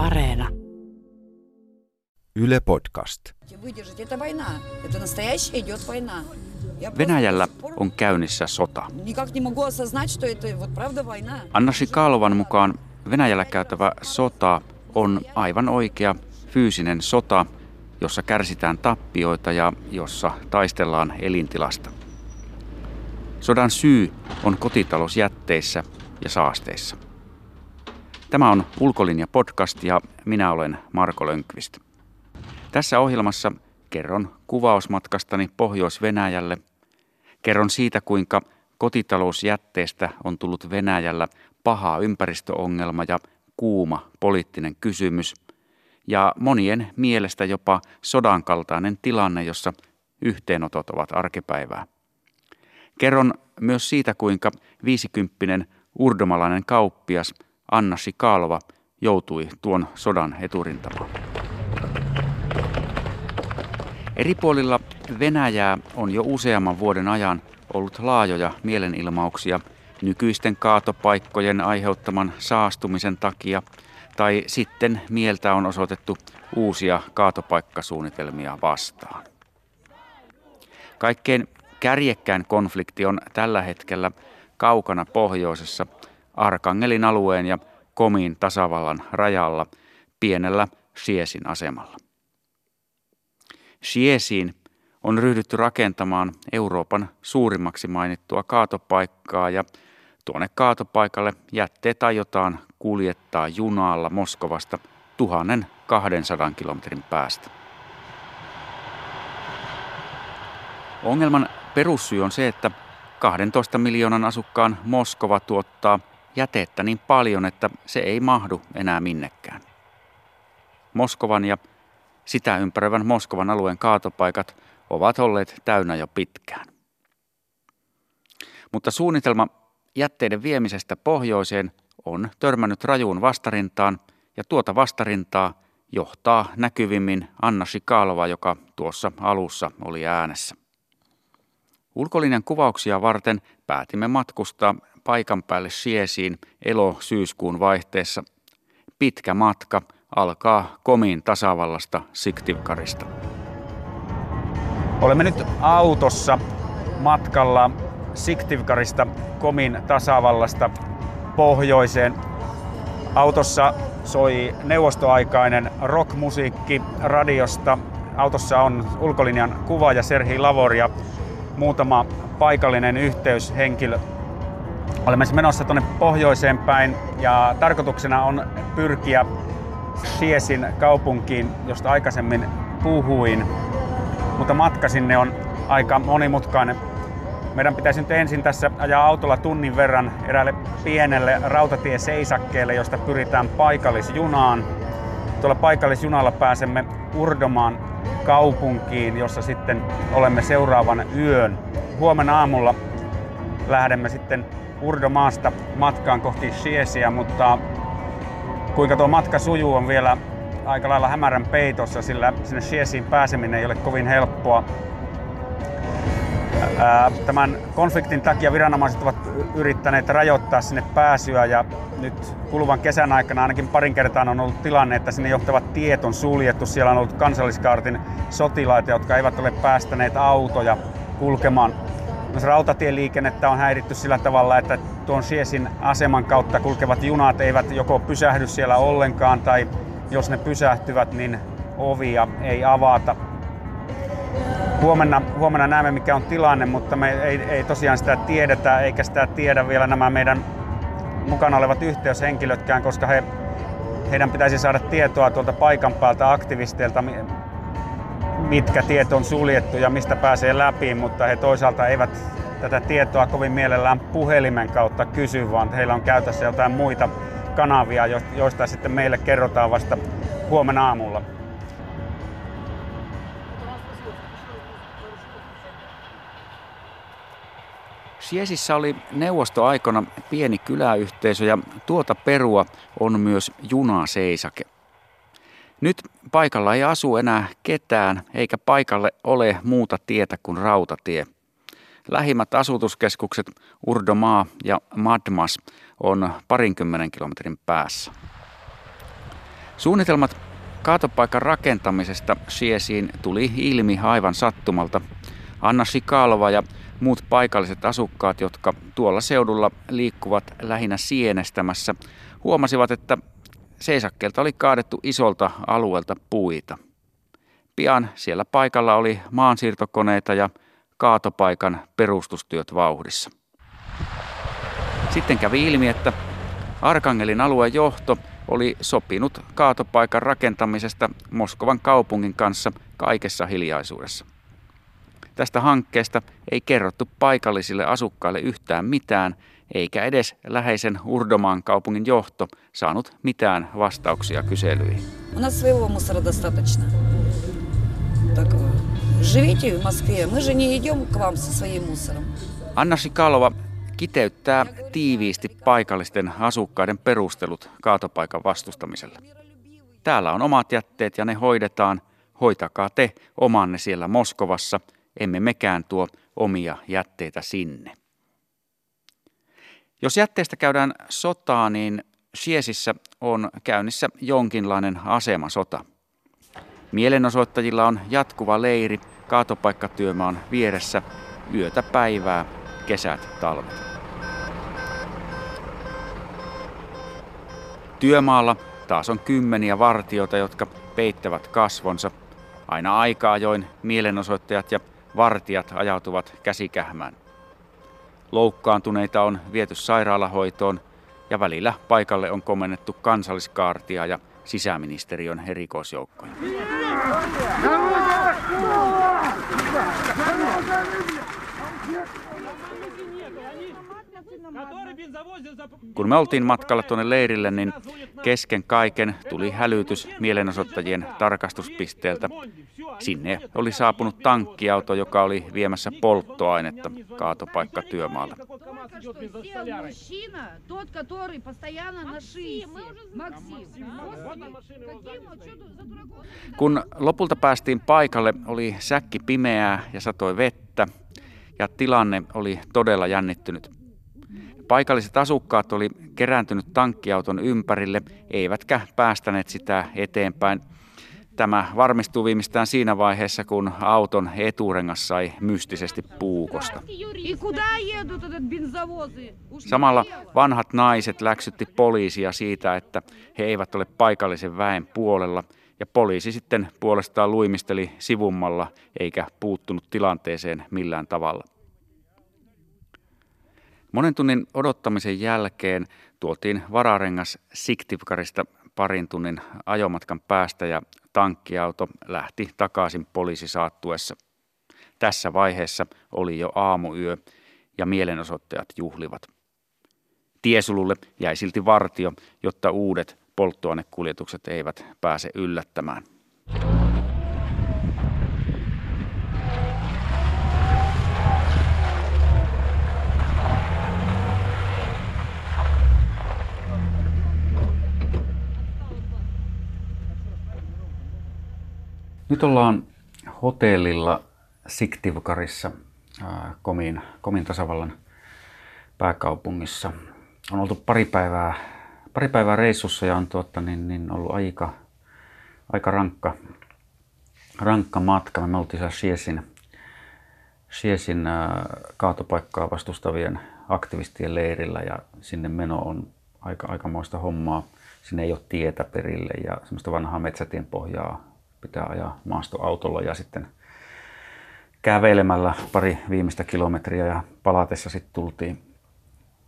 Areena. Yle Podcast. Venäjällä on käynnissä sota. Anna Shikalovan mukaan Venäjällä käytävä sota on aivan oikea fyysinen sota, jossa kärsitään tappioita ja jossa taistellaan elintilasta. Sodan syy on kotitalousjätteissä ja saasteissa. Tämä on Ulkolinja podcast ja minä olen Marko Lönkvist. Tässä ohjelmassa kerron kuvausmatkastani Pohjois-Venäjälle. Kerron siitä, kuinka kotitalousjätteestä on tullut Venäjällä paha ympäristöongelma ja kuuma poliittinen kysymys. Ja monien mielestä jopa sodan kaltainen tilanne, jossa yhteenotot ovat arkipäivää. Kerron myös siitä, kuinka viisikymppinen urdomalainen kauppias Anna Shikalova joutui tuon sodan eturintamaan. Eri puolilla Venäjää on jo useamman vuoden ajan ollut laajoja mielenilmauksia nykyisten kaatopaikkojen aiheuttaman saastumisen takia, tai sitten mieltä on osoitettu uusia kaatopaikkasuunnitelmia vastaan. Kaikkein kärjekkään konflikti on tällä hetkellä kaukana pohjoisessa Arkangelin alueen ja Komin tasavallan rajalla pienellä Siesin asemalla. Siesiin on ryhdytty rakentamaan Euroopan suurimmaksi mainittua kaatopaikkaa ja tuonne kaatopaikalle jätteet aiotaan kuljettaa junalla Moskovasta 1200 kilometrin päästä. Ongelman perussyy on se, että 12 miljoonan asukkaan Moskova tuottaa jätettä niin paljon, että se ei mahdu enää minnekään. Moskovan ja sitä ympäröivän Moskovan alueen kaatopaikat ovat olleet täynnä jo pitkään. Mutta suunnitelma jätteiden viemisestä pohjoiseen on törmännyt rajuun vastarintaan ja tuota vastarintaa johtaa näkyvimmin Anna Shikalova, joka tuossa alussa oli äänessä. Ulkolinjan kuvauksia varten päätimme matkustaa paikan päälle Siesiin elo-syyskuun vaihteessa. Pitkä matka alkaa Komin tasavallasta Siktivkarista. Olemme nyt autossa matkalla Siktivkarista Komin tasavallasta pohjoiseen. Autossa soi neuvostoaikainen rockmusiikki radiosta. Autossa on ulkolinjan kuvaaja Serhi Lavor ja muutama paikallinen yhteyshenkilö. Olemme siis menossa tuonne pohjoiseen päin ja tarkoituksena on pyrkiä Siesin kaupunkiin, josta aikaisemmin puhuin, mutta matka sinne on aika monimutkainen. Meidän pitäisi nyt ensin tässä ajaa autolla tunnin verran eräälle pienelle rautatieseisakkeelle, josta pyritään paikallisjunaan. Tuolla paikallisjunalla pääsemme Urdomaan kaupunkiin, jossa sitten olemme seuraavan yön. Huomenna aamulla lähdemme sitten Urdomaasta matkaan kohti Siesia, mutta kuinka tuo matka sujuu on vielä aika lailla hämärän peitossa, sillä sinne Siesiin pääseminen ei ole kovin helppoa. Tämän konfliktin takia viranomaiset ovat yrittäneet rajoittaa sinne pääsyä ja nyt kuluvan kesän aikana ainakin parin kertaan on ollut tilanne, että sinne johtavat tiet on suljettu. Siellä on ollut kansalliskaartin sotilaita, jotka eivät ole päästäneet autoja kulkemaan. Myös rautatieliikennettä on häiritty sillä tavalla, että tuon Siesin aseman kautta kulkevat junat eivät joko pysähdy siellä ollenkaan tai jos ne pysähtyvät, niin ovia ei avata. Huomenna, huomenna näemme mikä on tilanne, mutta me ei, ei tosiaan sitä tiedetä eikä sitä tiedä vielä nämä meidän mukana olevat yhteyshenkilötkään, koska he, heidän pitäisi saada tietoa tuolta paikan päältä aktivisteilta, mitkä tiet on suljettu ja mistä pääsee läpi, mutta he toisaalta eivät tätä tietoa kovin mielellään puhelimen kautta kysy, vaan heillä on käytössä jotain muita kanavia, joista sitten meille kerrotaan vasta huomenna aamulla. Siesissä oli neuvostoaikana pieni kyläyhteisö ja tuota perua on myös junaseisake. Nyt paikalla ei asu enää ketään, eikä paikalle ole muuta tietä kuin rautatie. Lähimmät asutuskeskukset Urdomaa ja Madmas on parinkymmenen kilometrin päässä. Suunnitelmat kaatopaikan rakentamisesta Siesiin tuli ilmi aivan sattumalta. Anna Shikalova ja muut paikalliset asukkaat, jotka tuolla seudulla liikkuvat lähinnä sienestämässä, huomasivat, että seisakkeelta oli kaadettu isolta alueelta puita. Pian siellä paikalla oli maansiirtokoneita ja kaatopaikan perustustyöt vauhdissa. Sitten kävi ilmi, että Arkangelin alueen johto oli sopinut kaatopaikan rakentamisesta Moskovan kaupungin kanssa kaikessa hiljaisuudessa. Tästä hankkeesta ei kerrottu paikallisille asukkaille yhtään mitään, eikä edes läheisen Urdomaan kaupungin johto saanut mitään vastauksia kyselyihin. У нас своего мусора достаточно. Такого. Живите в Москве, мы же не идем к вам со своим мусором. Anna Shikalova kiteyttää tiiviisti paikallisten asukkaiden perustelut kaatopaikan vastustamiselle. Täällä on omat jätteet ja ne hoidetaan. Hoitakaa te omanne siellä Moskovassa, emme mekään tuo omia jätteitä sinne. Jos jätteestä käydään sotaa, niin Siesissä on käynnissä jonkinlainen asemasota. Mielenosoittajilla on jatkuva leiri, kaatopaikkatyömaan vieressä, yötä päivää, kesät, talvet. Työmaalla taas on kymmeniä vartioita, jotka peittävät kasvonsa. Aina aikaa join mielenosoittajat ja vartijat ajautuvat käsikähmään. Loukkaantuneita on viety sairaalahoitoon ja välillä paikalle on komennettu kansalliskaartia ja sisäministeriön erikoisjoukkoja. Kun me oltiin matkalla tuonne leirille, niin kesken kaiken tuli hälytys mielenosoittajien tarkastuspisteeltä. Sinne oli saapunut tankkiauto, joka oli viemässä polttoainetta kaatopaikka työmaalle. Kun lopulta päästiin paikalle, oli säkki pimeää ja satoi vettä ja tilanne oli todella jännittynyt. Paikalliset asukkaat oli kerääntynyt tankkiauton ympärille, eivätkä päästäneet sitä eteenpäin. Tämä varmistuu viimeistään siinä vaiheessa, kun auton eturengas sai mystisesti puukosta. Samalla vanhat naiset läksytti poliisia siitä, että he eivät ole paikallisen väen puolella, ja poliisi sitten puolestaan luimisteli sivummalla eikä puuttunut tilanteeseen millään tavalla. Monen tunnin odottamisen jälkeen tuotiin vararengas Siktivkarista parin tunnin ajomatkan päästä ja tankkiauto lähti takaisin poliisisaattuessa. Tässä vaiheessa oli jo aamuyö ja mielenosoittajat juhlivat. Tiesululle jäi silti vartio, jotta uudet polttoainekuljetukset eivät pääse yllättämään. Nyt ollaan hotellilla Siktivkarissa, Komin, Komin tasavallan pääkaupungissa. On oltu pari päivää, pari päivää reissussa ja on tuotta, niin, niin ollut aika, aika rankka, rankka matka. Me oltiin siellä Siesin, Siesin kaatopaikkaa vastustavien aktivistien leirillä ja sinne meno on aika, aikamoista hommaa. Sinne ei ole tietä perille ja semmoista vanhaa metsätien pohjaa pitää ajaa maastoautolla ja sitten kävelemällä pari viimeistä kilometriä ja palatessa sitten tultiin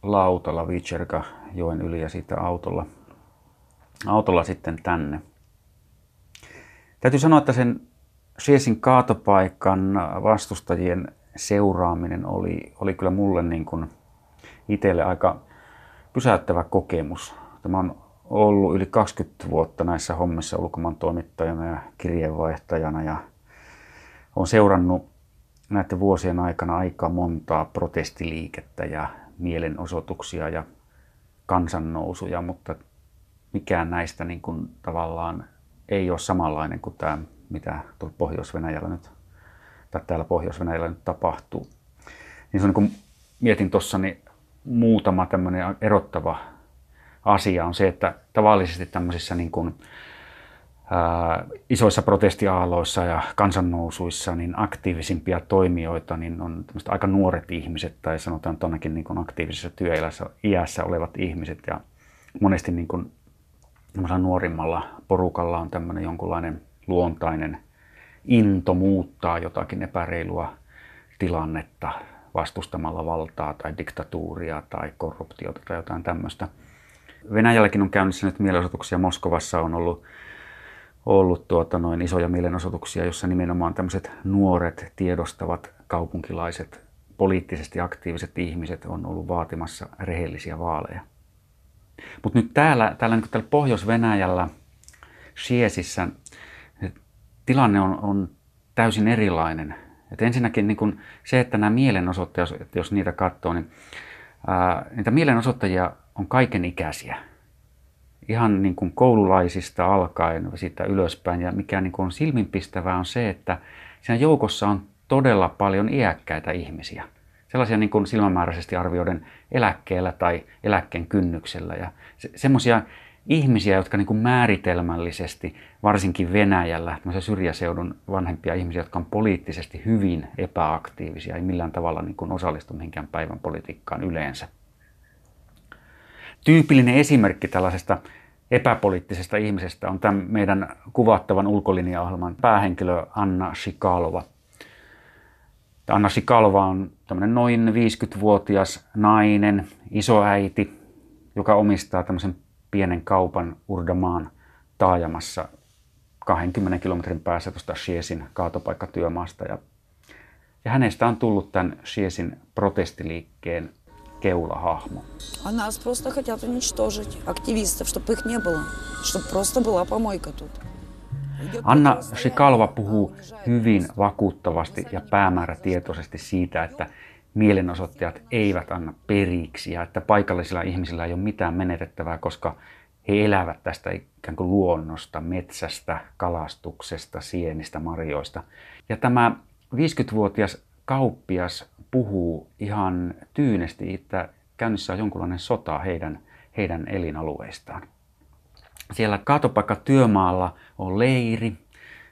lautalla Vicherka joen yli ja siitä autolla, autolla sitten tänne. Täytyy sanoa, että sen Siesin kaatopaikan vastustajien seuraaminen oli, oli kyllä mulle niin kuin itselle aika pysäyttävä kokemus. Tämä on ollut yli 20 vuotta näissä hommissa ulkomaan toimittajana ja kirjeenvaihtajana ja olen seurannut näiden vuosien aikana aika montaa protestiliikettä ja mielenosoituksia ja kansannousuja, mutta mikään näistä niin kuin tavallaan ei ole samanlainen kuin tämä, mitä tuolla Pohjois-Venäjällä nyt, tai täällä Pohjois-Venäjällä nyt tapahtuu. Niin se on niin kuin, mietin tuossa niin muutama tämmöinen erottava asia on se, että tavallisesti tämmöisissä niin kuin isoissa protestiaaloissa ja kansannousuissa niin aktiivisimpia toimijoita niin on aika nuoret ihmiset tai sanotaan tuonnakin niin aktiivisessa työelämässä iässä olevat ihmiset ja monesti niin kuin nuorimmalla porukalla on tämmöinen jonkunlainen luontainen into muuttaa jotakin epäreilua tilannetta vastustamalla valtaa tai diktatuuria tai korruptiota tai jotain tämmöistä. Venäjälläkin on käynnissä nyt mielenosoituksia. Moskovassa on ollut, ollut tuota noin isoja mielenosoituksia, jossa nimenomaan tämmöiset nuoret, tiedostavat kaupunkilaiset, poliittisesti aktiiviset ihmiset on ollut vaatimassa rehellisiä vaaleja. Mutta nyt täällä, täällä, niin täällä Pohjois-Venäjällä, Siesissä, tilanne on, on täysin erilainen. Et ensinnäkin niin kun se, että nämä mielenosoittajat, jos niitä katsoo, niin ää, niitä mielenosoittajia on kaiken ikäisiä. Ihan niin kuin koululaisista alkaen siitä ylöspäin. Ja mikä niin kuin on silminpistävää on se, että siinä joukossa on todella paljon iäkkäitä ihmisiä. Sellaisia niin kuin silmämääräisesti arvioiden eläkkeellä tai eläkkeen kynnyksellä. Ja se, semmoisia ihmisiä, jotka niin kuin määritelmällisesti, varsinkin Venäjällä, syrjäseudun vanhempia ihmisiä, jotka on poliittisesti hyvin epäaktiivisia, ei millään tavalla niin kuin osallistu mihinkään päivän politiikkaan yleensä. Tyypillinen esimerkki tällaisesta epäpoliittisesta ihmisestä on tämän meidän kuvattavan ulkolinjaohjelman päähenkilö Anna Shikalova. Anna Shikalova on tämmöinen noin 50-vuotias nainen, isoäiti, joka omistaa tämmöisen pienen kaupan Urdamaan taajamassa 20 kilometrin päässä tuosta Shiesin kaatopaikkatyömaasta. Ja, ja hänestä on tullut tämän Shiesin protestiliikkeen keulahahmo. А нас просто хотят уничтожить, активистов, чтобы их не было, чтобы просто была помойка тут. Anna Shikalva puhuu hyvin vakuuttavasti ja päämäärätietoisesti siitä, että mielenosoittajat eivät anna periksi ja että paikallisilla ihmisillä ei ole mitään menetettävää, koska he elävät tästä ikään kuin luonnosta, metsästä, kalastuksesta, sienistä, marjoista. Ja tämä 50-vuotias kauppias puhuu ihan tyynesti, että käynnissä on jonkunlainen sota heidän, heidän elinalueistaan. Siellä kaatopaikka työmaalla on leiri,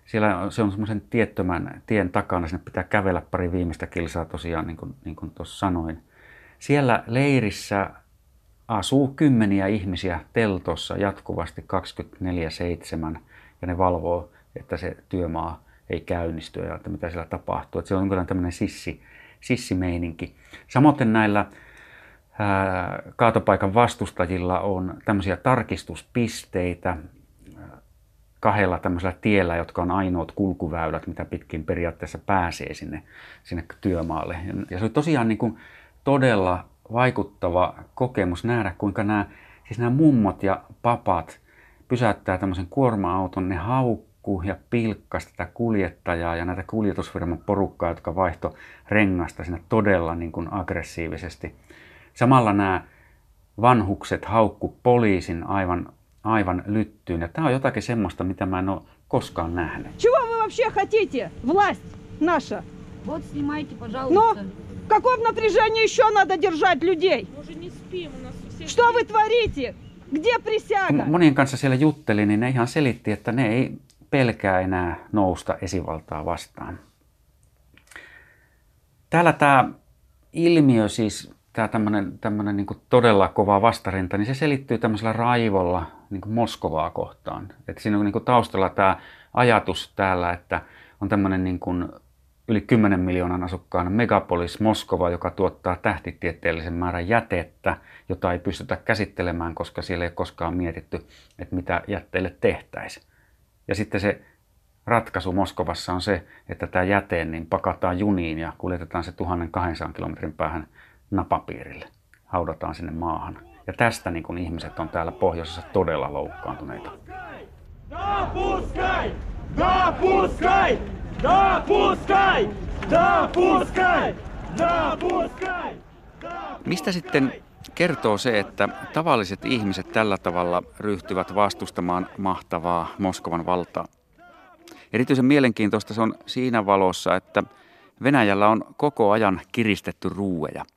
siellä se on semmoisen tiettömän tien takana, sinne pitää kävellä pari viimeistä kilsaa tosiaan, niin kuin, niin kuin tuossa sanoin. Siellä leirissä asuu kymmeniä ihmisiä teltossa jatkuvasti 24-7 ja ne valvoo, että se työmaa ei käynnisty ja että mitä siellä tapahtuu. Että se on kyllä tämmöinen sissi, sissimeininki. Samoin näillä ää, kaatopaikan vastustajilla on tämmöisiä tarkistuspisteitä, kahdella tämmöisellä tiellä, jotka on ainoat kulkuväylät, mitä pitkin periaatteessa pääsee sinne, sinne työmaalle. Ja se oli tosiaan niin kuin todella vaikuttava kokemus nähdä, kuinka nämä, siis nämä mummot ja papat pysäyttää tämmöisen kuorma-auton, ne haukkuu ja pilkkas tätä kuljettajaa ja näitä kuljetusfirman porukkaa, jotka vaihto rengasta sinne todella niin kuin aggressiivisesti. Samalla nämä vanhukset haukku poliisin aivan aivan lyttyyn. Ja tämä on jotakin semmoista, mitä mä en ole koskaan nähnyt. Чего вы вообще хотите, власть наша? Вот снимайте, пожалуйста. Но в каком напряжении еще надо держать людей? Мы уже не спим, у нас у всех... Что вы творите? Где присяга? Kun monien kanssa siellä juttelin, niin ne ihan selitti, että ne ei pelkää enää nousta esivaltaa vastaan. Täällä tämä ilmiö siis tämä tämmöinen, tämmöinen niin todella kova vastarinta, niin se selittyy tämmöisellä raivolla niin Moskovaa kohtaan. Että siinä on niin taustalla tämä ajatus täällä, että on tämmöinen niin kuin yli 10 miljoonan asukkaan megapolis Moskova, joka tuottaa tähtitieteellisen määrän jätettä, jota ei pystytä käsittelemään, koska siellä ei ole koskaan mietitty, että mitä jätteille tehtäisiin. Ja sitten se ratkaisu Moskovassa on se, että tämä jäte niin pakataan juniin ja kuljetetaan se 1200 kilometrin päähän napapiirille, haudataan sinne maahan. Ja tästä niin kun ihmiset on täällä pohjoisessa todella loukkaantuneita. Mistä sitten kertoo se, että tavalliset ihmiset tällä tavalla ryhtyvät vastustamaan mahtavaa Moskovan valtaa? Erityisen mielenkiintoista se on siinä valossa, että Venäjällä on koko ajan kiristetty ruueja –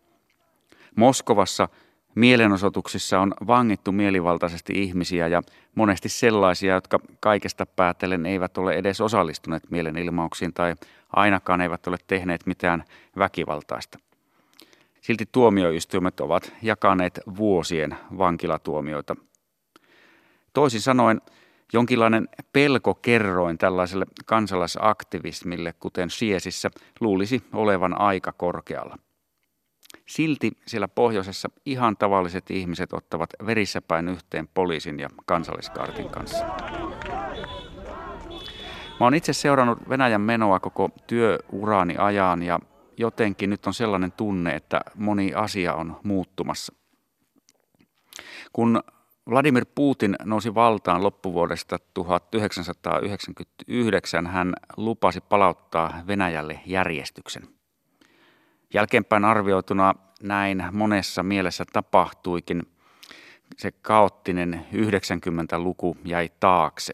Moskovassa Mielenosoituksissa on vangittu mielivaltaisesti ihmisiä ja monesti sellaisia, jotka kaikesta päätellen eivät ole edes osallistuneet mielenilmauksiin tai ainakaan eivät ole tehneet mitään väkivaltaista. Silti tuomioistuimet ovat jakaneet vuosien vankilatuomioita. Toisin sanoen, jonkinlainen pelkokerroin tällaiselle kansalaisaktivismille, kuten Siesissä, luulisi olevan aika korkealla. Silti siellä pohjoisessa ihan tavalliset ihmiset ottavat verissä päin yhteen poliisin ja kansalliskartin kanssa. Mä oon itse seurannut Venäjän menoa koko työuraani ajan ja jotenkin nyt on sellainen tunne, että moni asia on muuttumassa. Kun Vladimir Putin nousi valtaan loppuvuodesta 1999, hän lupasi palauttaa Venäjälle järjestyksen. Jälkeenpäin arvioituna näin monessa mielessä tapahtuikin. Se kaoottinen 90-luku jäi taakse.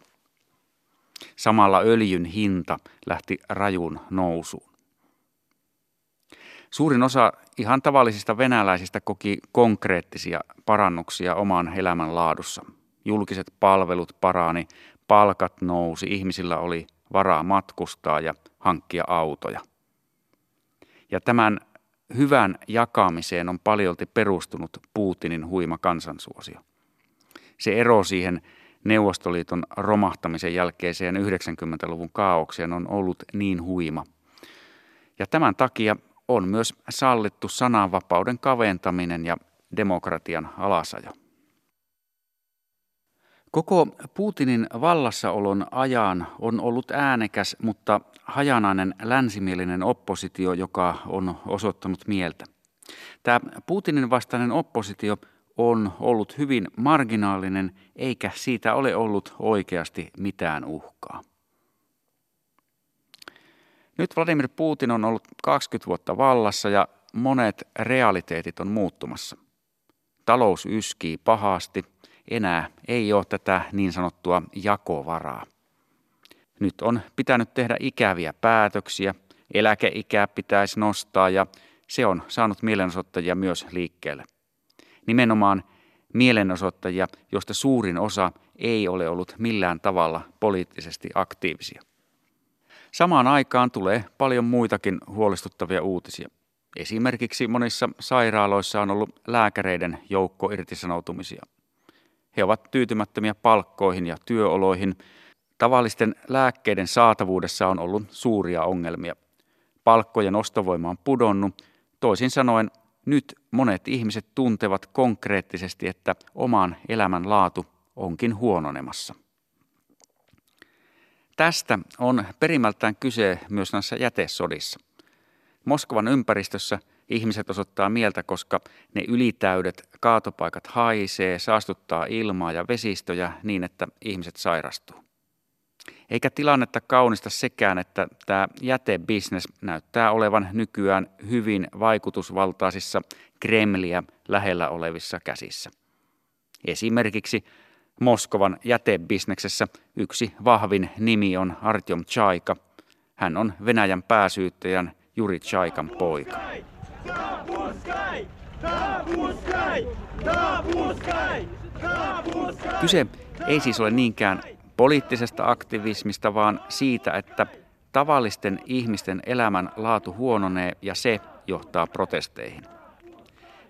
Samalla öljyn hinta lähti rajun nousuun. Suurin osa ihan tavallisista venäläisistä koki konkreettisia parannuksia oman elämän laadussa. Julkiset palvelut parani, palkat nousi, ihmisillä oli varaa matkustaa ja hankkia autoja. Ja tämän hyvän jakamiseen on paljolti perustunut Putinin huima kansansuosio. Se ero siihen Neuvostoliiton romahtamisen jälkeiseen 90-luvun kaaukseen on ollut niin huima. Ja tämän takia on myös sallittu sananvapauden kaventaminen ja demokratian alasajo. Koko Putinin vallassaolon ajan on ollut äänekäs, mutta hajanainen länsimielinen oppositio, joka on osoittanut mieltä. Tämä Putinin vastainen oppositio on ollut hyvin marginaalinen, eikä siitä ole ollut oikeasti mitään uhkaa. Nyt Vladimir Putin on ollut 20 vuotta vallassa ja monet realiteetit on muuttumassa. Talous yskii pahasti, enää ei ole tätä niin sanottua jakovaraa. Nyt on pitänyt tehdä ikäviä päätöksiä, eläkeikää pitäisi nostaa ja se on saanut mielenosoittajia myös liikkeelle. Nimenomaan mielenosoittajia, joista suurin osa ei ole ollut millään tavalla poliittisesti aktiivisia. Samaan aikaan tulee paljon muitakin huolestuttavia uutisia. Esimerkiksi monissa sairaaloissa on ollut lääkäreiden joukko irtisanoutumisia. He ovat tyytymättömiä palkkoihin ja työoloihin. Tavallisten lääkkeiden saatavuudessa on ollut suuria ongelmia. Palkkojen ostovoima on pudonnut. Toisin sanoen, nyt monet ihmiset tuntevat konkreettisesti, että oman elämän laatu onkin huononemassa. Tästä on perimältään kyse myös näissä jätesodissa. Moskovan ympäristössä ihmiset osoittaa mieltä, koska ne ylitäydet kaatopaikat haisee, saastuttaa ilmaa ja vesistöjä niin, että ihmiset sairastuu. Eikä tilannetta kaunista sekään, että tämä jätebisnes näyttää olevan nykyään hyvin vaikutusvaltaisissa Kremliä lähellä olevissa käsissä. Esimerkiksi Moskovan jätebisneksessä yksi vahvin nimi on Artyom Chaika. Hän on Venäjän pääsyyttäjän Juri Chaikan poika. Kyse ei siis ole niinkään poliittisesta aktivismista, vaan siitä, että tavallisten ihmisten elämän laatu huononee ja se johtaa protesteihin.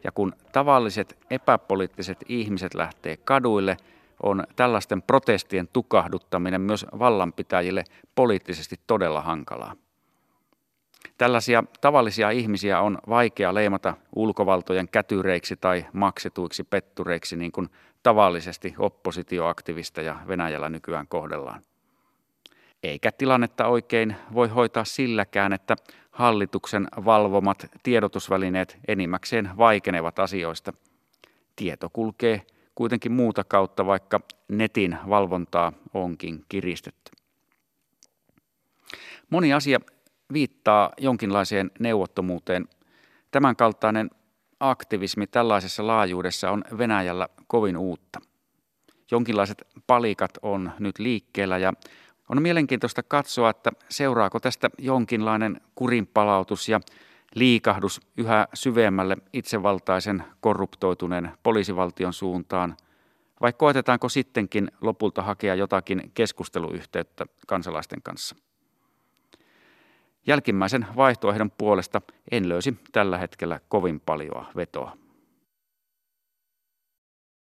Ja kun tavalliset epäpoliittiset ihmiset lähtee kaduille – on tällaisten protestien tukahduttaminen myös vallanpitäjille poliittisesti todella hankalaa. Tällaisia tavallisia ihmisiä on vaikea leimata ulkovaltojen kätyreiksi tai maksetuiksi pettureiksi niin kuin tavallisesti oppositioaktivista ja Venäjällä nykyään kohdellaan. Eikä tilannetta oikein voi hoitaa silläkään, että hallituksen valvomat tiedotusvälineet enimmäkseen vaikenevat asioista. Tieto kulkee kuitenkin muuta kautta, vaikka netin valvontaa onkin kiristetty. Moni asia viittaa jonkinlaiseen neuvottomuuteen. Tämänkaltainen aktivismi tällaisessa laajuudessa on Venäjällä kovin uutta. Jonkinlaiset palikat on nyt liikkeellä ja on mielenkiintoista katsoa, että seuraako tästä jonkinlainen kurinpalautus ja liikahdus yhä syvemmälle itsevaltaisen korruptoituneen poliisivaltion suuntaan, vai koetetaanko sittenkin lopulta hakea jotakin keskusteluyhteyttä kansalaisten kanssa? Jälkimmäisen vaihtoehdon puolesta en löysi tällä hetkellä kovin paljoa vetoa.